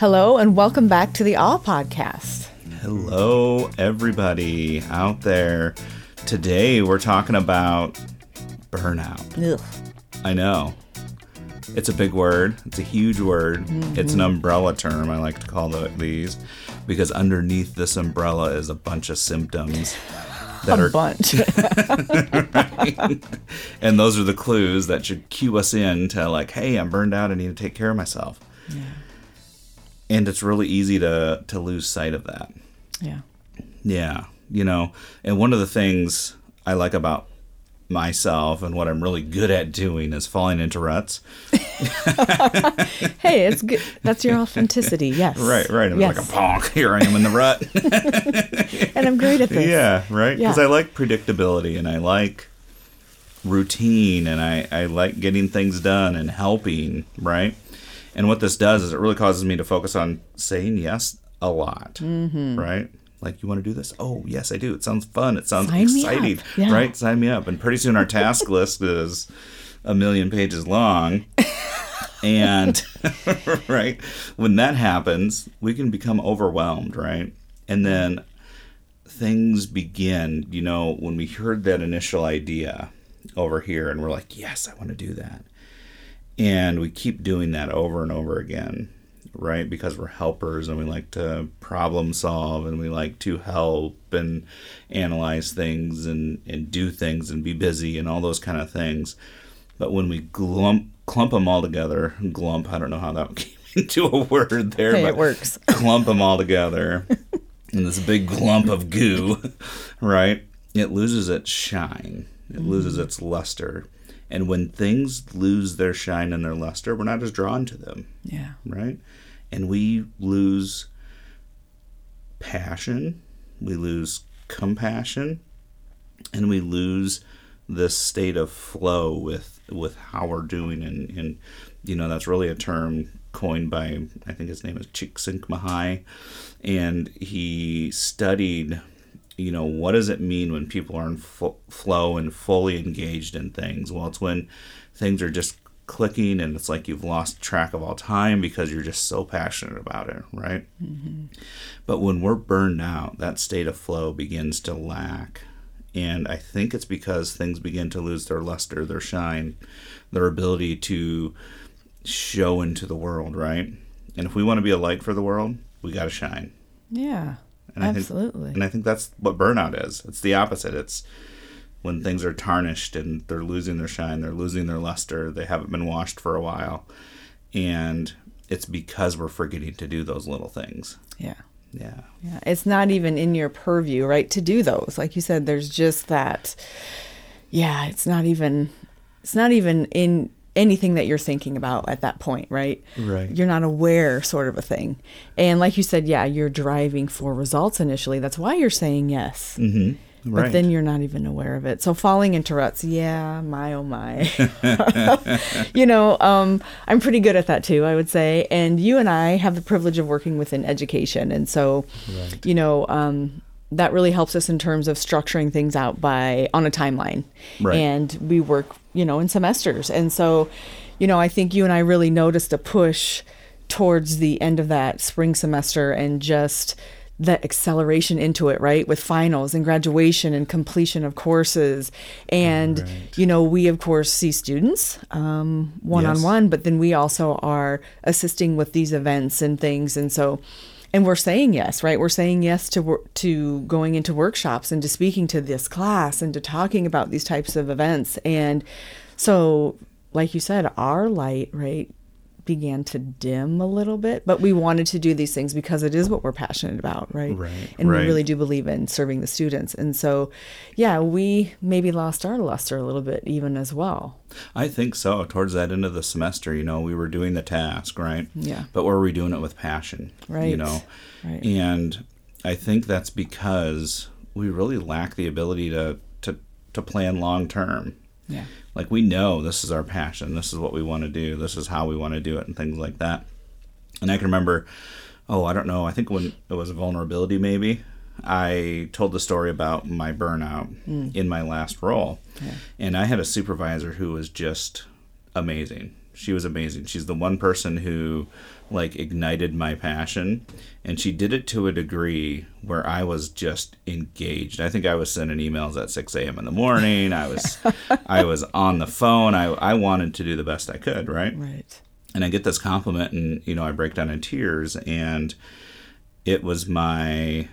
Hello, and welcome back to the All Podcast. Hello, everybody out there. Today we're talking about burnout. Ugh. I know. It's a big word. It's a huge word. It's an mm-hmm. umbrella term, I like to call the, these, because underneath this umbrella is a bunch of symptoms that A are bunch. and those are the clues that should cue us in to like, hey, I'm burned out. I need to take care of myself. And it's really easy to to lose sight of that. yeah. Yeah, you know, and one of the things I like about myself and what I'm really good at doing is falling into ruts. Hey, it's good. That's your authenticity. Yes. Right, right. I'm Yes. like a ponk. Here I am in the rut. and I'm great at this. yeah, right. Because Yeah. I like predictability and I like routine and I, I like getting things done and helping, right? And what this does is it really causes me to focus on saying yes a lot, Mm-hmm. right? Like, you want to do this? Oh, yes, I do. It sounds fun. It sounds Sign exciting, Yeah. right? Sign me up. And pretty soon our task list is a million pages long. and right when that happens we can become overwhelmed right and then things begin you know when we heard that initial idea over here and we're like yes i want to do that and we keep doing that over and over again right because we're helpers and we like to problem solve and we like to help and analyze things and, and do things and be busy and all those kind of things but when we glump clump them all together glump i don't know how that came into a word there Hey, but it works. clump them all together in this big glump of goo, right? It loses its shine. It loses mm-hmm. its luster. And when things lose their shine and their luster, we're not as drawn to them, Yeah. right? And we lose passion, we lose compassion, and we lose this state of flow with with how we're doing and, and you know that's really a term coined by I think his name is Csikszentmihalyi and he studied you know what does it mean when people are in fo- flow and fully engaged in things well it's when things are just clicking and it's like you've lost track of all time because you're just so passionate about it right mm-hmm. but when we're burned out, that state of flow begins to lack. And I think it's because things begin to lose their luster, their shine, their ability to show into the world, right? And if we want to be a light for the world, we got to shine. Yeah. And I think- Absolutely. And I think that's what burnout is. It's the opposite. It's when things are tarnished and they're losing their shine, they're losing their luster, they haven't been washed for a while. And it's because we're forgetting to do those little things. yeah. Yeah. Yeah. It's not even in your purview, right, to do those. Like you said, there's just that. Yeah. It's not even. It's not even in anything that you're thinking about at that point, right? Right. You're not aware, sort of a thing. And like you said, yeah, you're driving for results initially. That's why you're saying yes. Mm-hmm. Right. But then you're not even aware of it. So falling into ruts, yeah, my oh my. you know, um, I'm pretty good at that too, I would say. And you and I have the privilege of working within education, and so, Right. you know, um, that really helps us in terms of structuring things out by on a timeline. Right. And we work, you know, in semesters, and so, you know, I think you and I really noticed a push towards the end of that spring semester and just the acceleration into it, right? With finals and graduation and completion of courses. And, Right. you know, we of course see students um, one on one, but then we also are assisting with these events and things. And so, and we're saying yes, right? We're saying yes to to going into workshops and to speaking to this class and to talking about these types of events. And so, like you said, our light, right, began to dim a little bit, but we wanted to do these things because it is what we're passionate about, right? Right, And we really do believe in serving the students. And so, yeah, we maybe lost our luster a little bit even as well. I think so. Towards that end of the semester, you know, we were doing the task, right? Yeah. But were we doing it with passion? Right. You know? Right. And I think that's because we really lack the ability to to, to plan long term. Yeah. Like we know this is our passion, this is what we want to do, this is how we want to do it, and things like that. And I can remember, oh, I don't know, I think when it was a vulnerability, maybe I told the story about my burnout hmm. in my last role, and I had a supervisor who was just amazing. She was amazing. She's the one person who like ignited my passion and she did it to a degree where I was just engaged. I think I was sending emails at 6 a.m. in the morning. I was I was on the phone. I, I wanted to do the best I could, right? Right. And I get this compliment and you know I break down in tears and it was my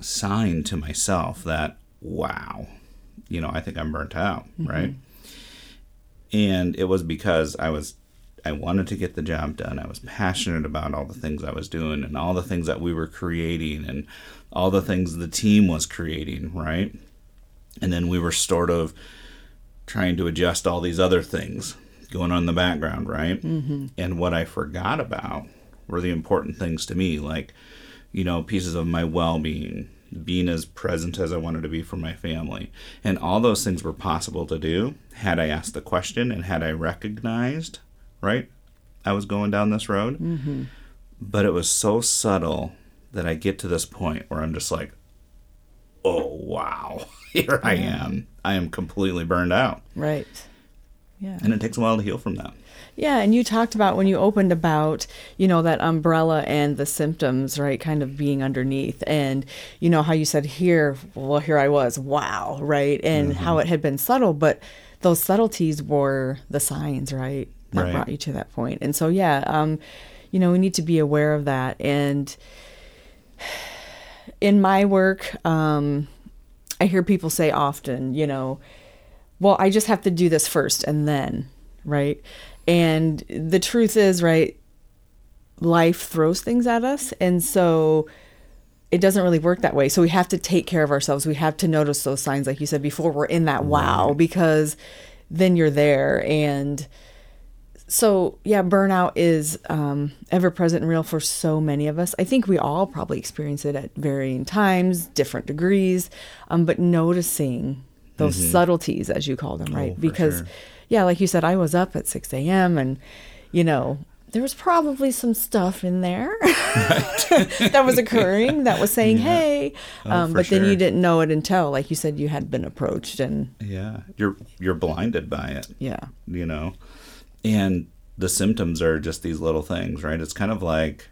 sign to myself that wow, you know, I think I'm burnt out, mm-hmm. right? And it was because I was I wanted to get the job done. I was passionate about all the things I was doing and all the things that we were creating and all the things the team was creating, right? And then we were sort of trying to adjust all these other things going on in the background, right? Mm-hmm. And what I forgot about were the important things to me, like, you know, pieces of my well being, being as present as I wanted to be for my family. And all those things were possible to do had I asked the question and had I recognized right? I was going down this road. Mm-hmm. But it was so subtle that I get to this point where I'm just like, oh, wow, here I am. I am completely burned out. Right. Yeah. And it takes a while to heal from that. Yeah, and you talked about when you opened about, you know, that umbrella and the symptoms, right, kind of being underneath. And, you know, how you said here, well, here I was, wow, right? And mm-hmm. how it had been subtle, but those subtleties were the signs, right? That right. brought you to that point. And so, yeah, um, you know, we need to be aware of that. And in my work, um, I hear people say often, you know, well, I just have to do this first and then, right? And the truth is, right, life throws things at us. And so, it doesn't really work that way. So we have to take care of ourselves. We have to notice those signs, like you said before, we're in that wow, because then you're there. And so yeah burnout is um, ever present and real for so many of us i think we all probably experience it at varying times different degrees um, but noticing those mm-hmm. subtleties as you call them right oh, because sure. yeah like you said i was up at 6 a.m and you know there was probably some stuff in there that was occurring that was saying yeah. hey oh, um, but sure. then you didn't know it until like you said you had been approached and yeah you're you're blinded by it yeah you know and the symptoms are just these little things, right? It's kind of like,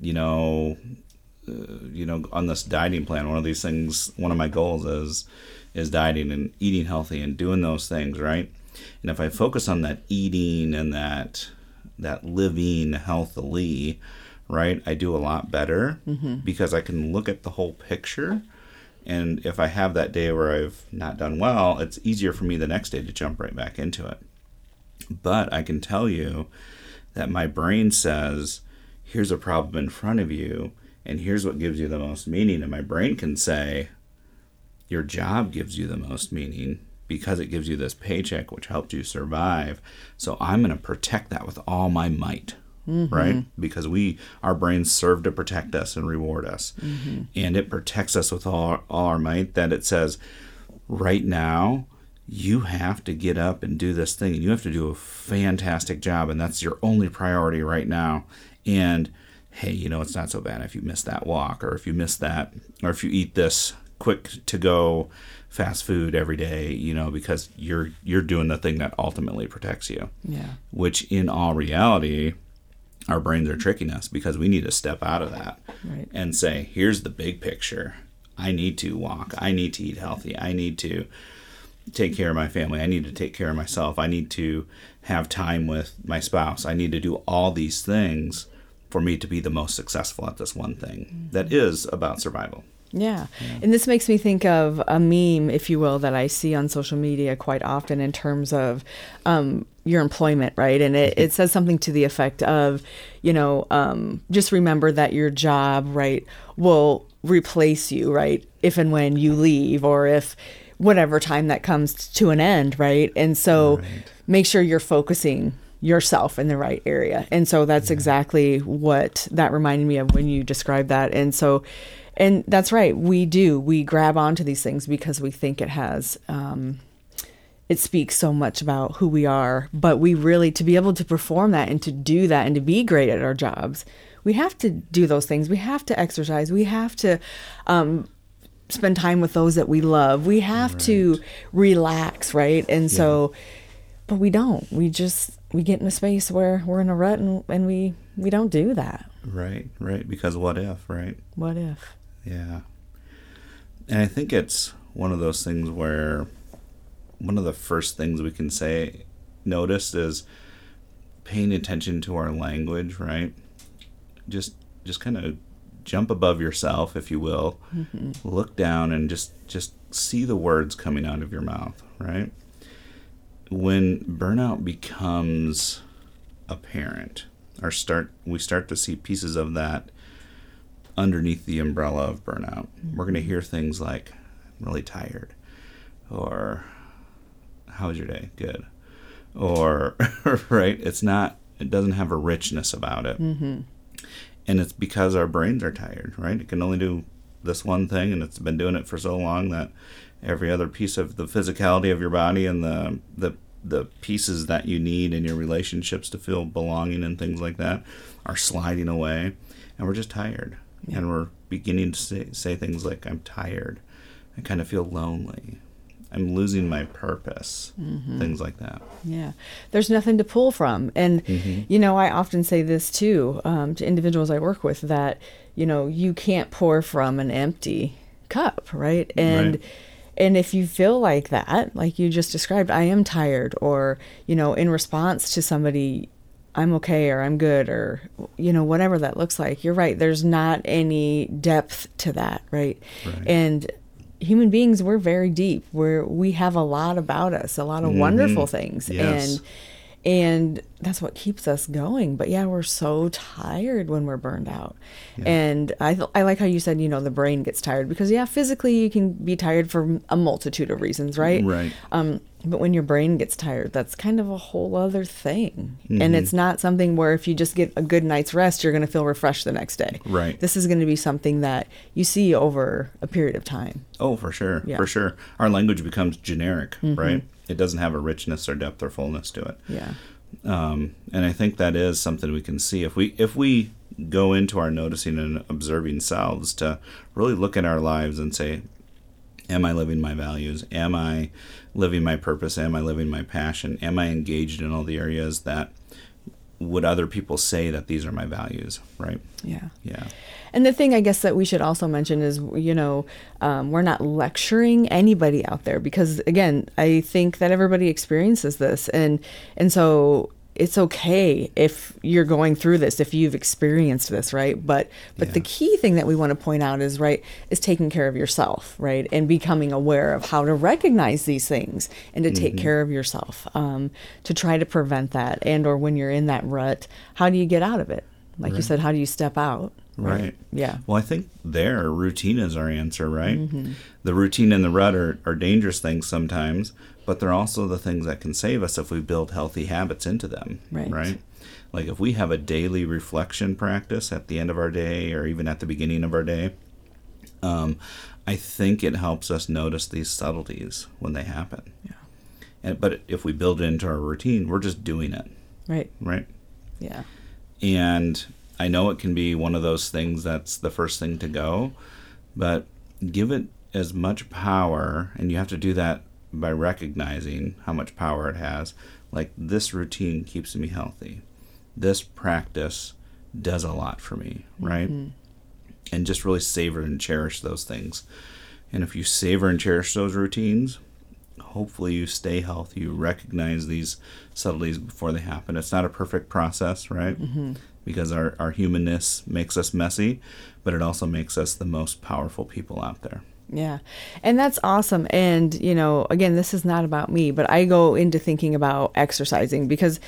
you know, uh, you know, on this dieting plan, one of these things, one of my goals is is dieting and eating healthy and doing those things, right? And if I focus on that eating and that that living healthily, right, I do a lot better mm-hmm. because I can look at the whole picture. And if I have that day where I've not done well, it's easier for me the next day to jump right back into it. But I can tell you that my brain says, here's a problem in front of you, and here's what gives you the most meaning. And my brain can say, your job gives you the most meaning because it gives you this paycheck, which helped you survive. So I'm going to protect that with all my might. Mm-hmm. right because we our brains serve to protect us and reward us mm-hmm. and it protects us with all, all our might that it says right now you have to get up and do this thing and you have to do a fantastic job and that's your only priority right now. And hey you know it's not so bad if you miss that walk or if you miss that or if you eat this quick to go fast food every day you know because you're you're doing the thing that ultimately protects you. Yeah. Which in all reality our brains are tricking us because we need to step out of that right. and say here's the big picture. I need to walk. I need to eat healthy. I need to take care of my family. I need to take care of myself. I need to have time with my spouse. I need to do all these things for me to be the most successful at this one thing mm-hmm. that is about survival. Yeah. yeah. And this makes me think of a meme, if you will, that I see on social media quite often in terms of um, your employment, right? And it, it says something to the effect of, you know, um, just remember that your job, right, will replace you, right, if and when you leave or if whatever time that comes to an end, right? And so right. make sure you're focusing yourself in the right area. And so that's yeah. exactly what that reminded me of when you described that. And so, and that's right, we do. We grab onto these things because we think it has, um, it speaks so much about who we are. But we really, to be able to perform that and to do that and to be great at our jobs, we have to do those things. We have to exercise. We have to um, spend time with those that we love. We have right. to relax, right? And yeah. so but we don't. We just we get in a space where we're in a rut and, and we we don't do that. Right, right. Because what if, right? What if? Yeah. And I think it's one of those things where one of the first things we can say notice is paying attention to our language, right? Just just kind of jump above yourself, if you will. Mm-hmm. Look down and just just see the words coming out of your mouth, right? When burnout becomes apparent, or start we start to see pieces of that underneath the umbrella of burnout. Mm-hmm. We're going to hear things like I'm really tired or how was your day? Good. Or right, it's not it doesn't have a richness about it. Mm-hmm. And it's because our brains are tired, right? It can only do this one thing and it's been doing it for so long that every other piece of the physicality of your body and the the the pieces that you need in your relationships to feel belonging and things like that are sliding away and we're just tired yeah. and we're beginning to say, say things like i'm tired i kind of feel lonely i'm losing my purpose mm-hmm. things like that yeah there's nothing to pull from and mm-hmm. you know i often say this too um, to individuals i work with that you know you can't pour from an empty cup right and right and if you feel like that, like you just described, I am tired, or, you know, in response to somebody, I'm okay, or I'm good, or, you know, whatever that looks like, you're right. There's not any depth to that, right? right. And human beings, we're very deep. We're, we have a lot about us, a lot of mm-hmm. wonderful things. Yes. And, and that's what keeps us going. But yeah we're so tired when we're burned out. Yeah. and I, th- I like how you said you know the brain gets tired because yeah physically you can be tired for a multitude of reasons right? Right. Um, but when your brain gets tired that's kind of a whole other thing. Mm-hmm. and it's not something where if you just get a good night's rest you're going to feel refreshed the next day. Right. This is going to be something that you see over a period of time. Oh for sure. Yeah. for sure. Our language becomes generic mm-hmm. right it doesn't have a richness or depth or fullness to it. Yeah. Um, and I think that is something we can see if we if we go into our noticing and observing selves to really look at our lives and say, Am I living my values? Am I living my purpose? Am I living my passion? Am I engaged in all the areas that would other people say that these are my values? Right? Yeah. Yeah. And the thing I guess that we should also mention is, you know, um, we're not lecturing anybody out there because, again, I think that everybody experiences this, and and so it's okay if you're going through this if you've experienced this right but but yeah. the key thing that we want to point out is right is taking care of yourself right and becoming aware of how to recognize these things and to take mm-hmm. care of yourself um, to try to prevent that and or when you're in that rut how do you get out of it like right. you said how do you step out Right. Yeah. Well, I think there routine is our answer, right? Mm-hmm. The routine and the rut are, are dangerous things sometimes, but they're also the things that can save us if we build healthy habits into them. Right. Right. Like if we have a daily reflection practice at the end of our day or even at the beginning of our day, um, I think it helps us notice these subtleties when they happen. Yeah. And, but if we build it into our routine, we're just doing it. Right. Right. Yeah. And I know it can be one of those things that's the first thing to go, but give it as much power, and you have to do that by recognizing how much power it has. Like this routine keeps me healthy. This practice does a lot for me, right? Mm-hmm. And just really savor and cherish those things. And if you savor and cherish those routines, hopefully you stay healthy. You recognize these subtleties before they happen. It's not a perfect process, right? Mm-hmm because our, our humanness makes us messy, but it also makes us the most powerful people out there. Yeah. And that's awesome. And, you know, again, this is not about me, but I go into thinking about exercising because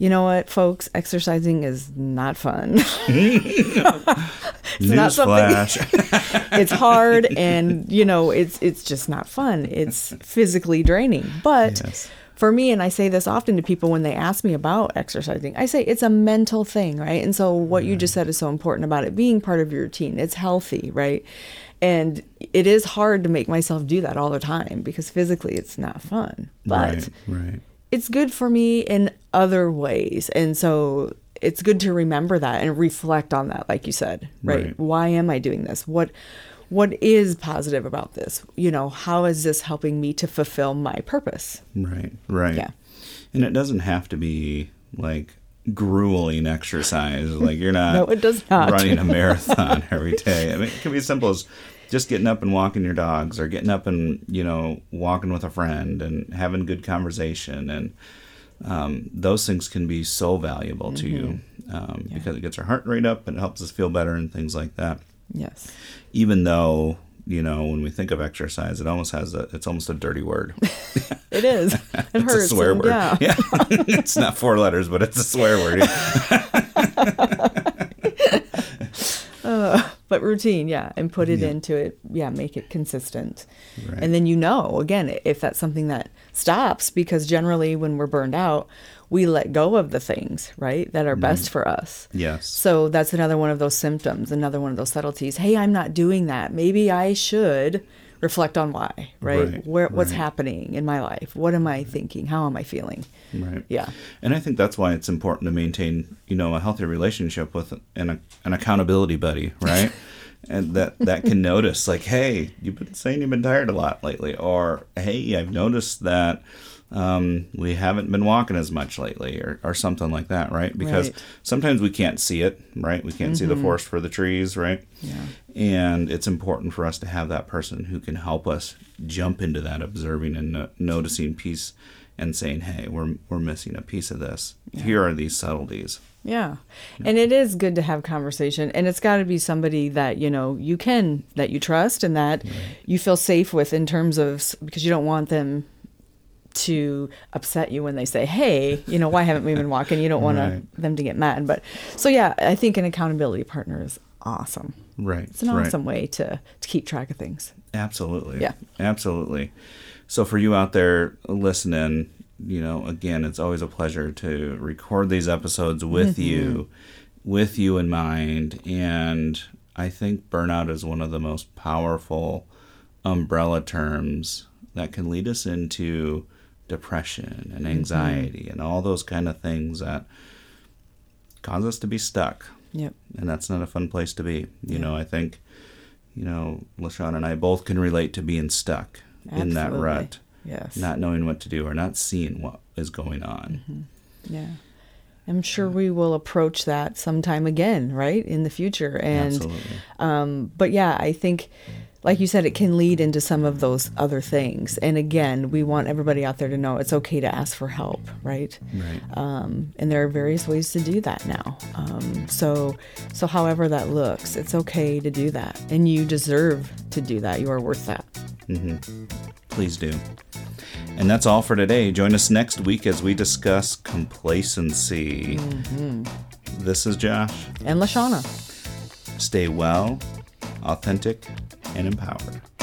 you know what, folks, exercising is not fun. it's not something it's hard and you know, it's it's just not fun. It's physically draining. But yes for me, and I say this often to people when they ask me about exercising, I say it's a mental thing, right? And so what you just mm-hmm. said is so important about it being part of your routine. It's healthy, right? And it is hard to make myself do that all the time because physically it's not fun. But right, right. it's good for me in other ways. And so it's good to remember that and reflect on that, like you said, right? right. Why am I doing this? What what is positive about this? You know, how is this helping me to fulfill my purpose? Right, right. Yeah. And it doesn't have to be like grueling exercise. Like you're not no, it does not. running a marathon every day. I mean, it can be as simple as just getting up and walking your dogs or getting up and, you know, walking with a friend and having good conversation. And um, those things can be so valuable to you Mm-hmm. um, because it gets our heart rate up and it helps us feel better and things like that. Yes. Even though, you know, when we think of exercise, it almost has a, it's almost a dirty word. It is. It It's hurts. a swear and- word. Yeah. it's not four letters, but it's a swear word. Uh, but routine, yeah, and put it Yeah. into it. Yeah, make it consistent. Right. And then you know, again, if that's something that stops, because generally when we're burned out, we let go of the things, right, that are Mm-hmm. best for us. yes. So that's another one of those symptoms, another one of those subtleties. Hey, I'm not doing that. Maybe I should reflect on why, right? Right, Where what's right. happening in my life? What am I thinking? How am I feeling? Right. Yeah. And I think that's why it's important to maintain, you know, a healthy relationship with an, an accountability buddy, right? and that that can notice, like, hey, you've been saying you've been tired a lot lately, or hey, I've noticed that um, we haven't been walking as much lately, or, or something like that, right? Because Right. sometimes we can't see it, right? We can't see the forest for the trees, right? Yeah. And it's important for us to have that person who can help us jump into that observing and no- noticing piece and saying, hey, we're, we're missing a piece of this. Here are these subtleties. Yeah. And it is good to have conversation and it's got to be somebody that, you know, you can that you trust and that you feel safe with in terms of because you don't want them to upset you when they say, "Hey, you know, why haven't we been walking?" You don't want Right. them to get mad. But so yeah, I think an accountability partner is awesome. Right. It's an right. awesome way to to keep track of things. Absolutely. Yeah. Absolutely. So for you out there listening, you know, again, it's always a pleasure to record these episodes with mm-hmm. you, with you in mind. And I think burnout is one of the most powerful umbrella terms that can lead us into depression and anxiety and all those kind of things that cause us to be stuck Yep. and that's not a fun place to be. You know, I think, you know, LaShawn and I both can relate to being stuck in that rut, Yes. not knowing what to do or not seeing what is going on. Yeah. I'm sure we will approach that sometime again, right? In the future. And Absolutely. um but yeah, I think like you said it can lead into some of those other things. And again, we want everybody out there to know it's okay to ask for help, right? Right. Um, and there are various ways to do that now. Um, so, so however that looks, it's okay to do that, and you deserve to do that. You are worth that. Mm-hmm. Please do. And that's all for today. Join us next week as we discuss complacency. Mm-hmm. This is Josh. And Lashana. Stay well, authentic, and empowered.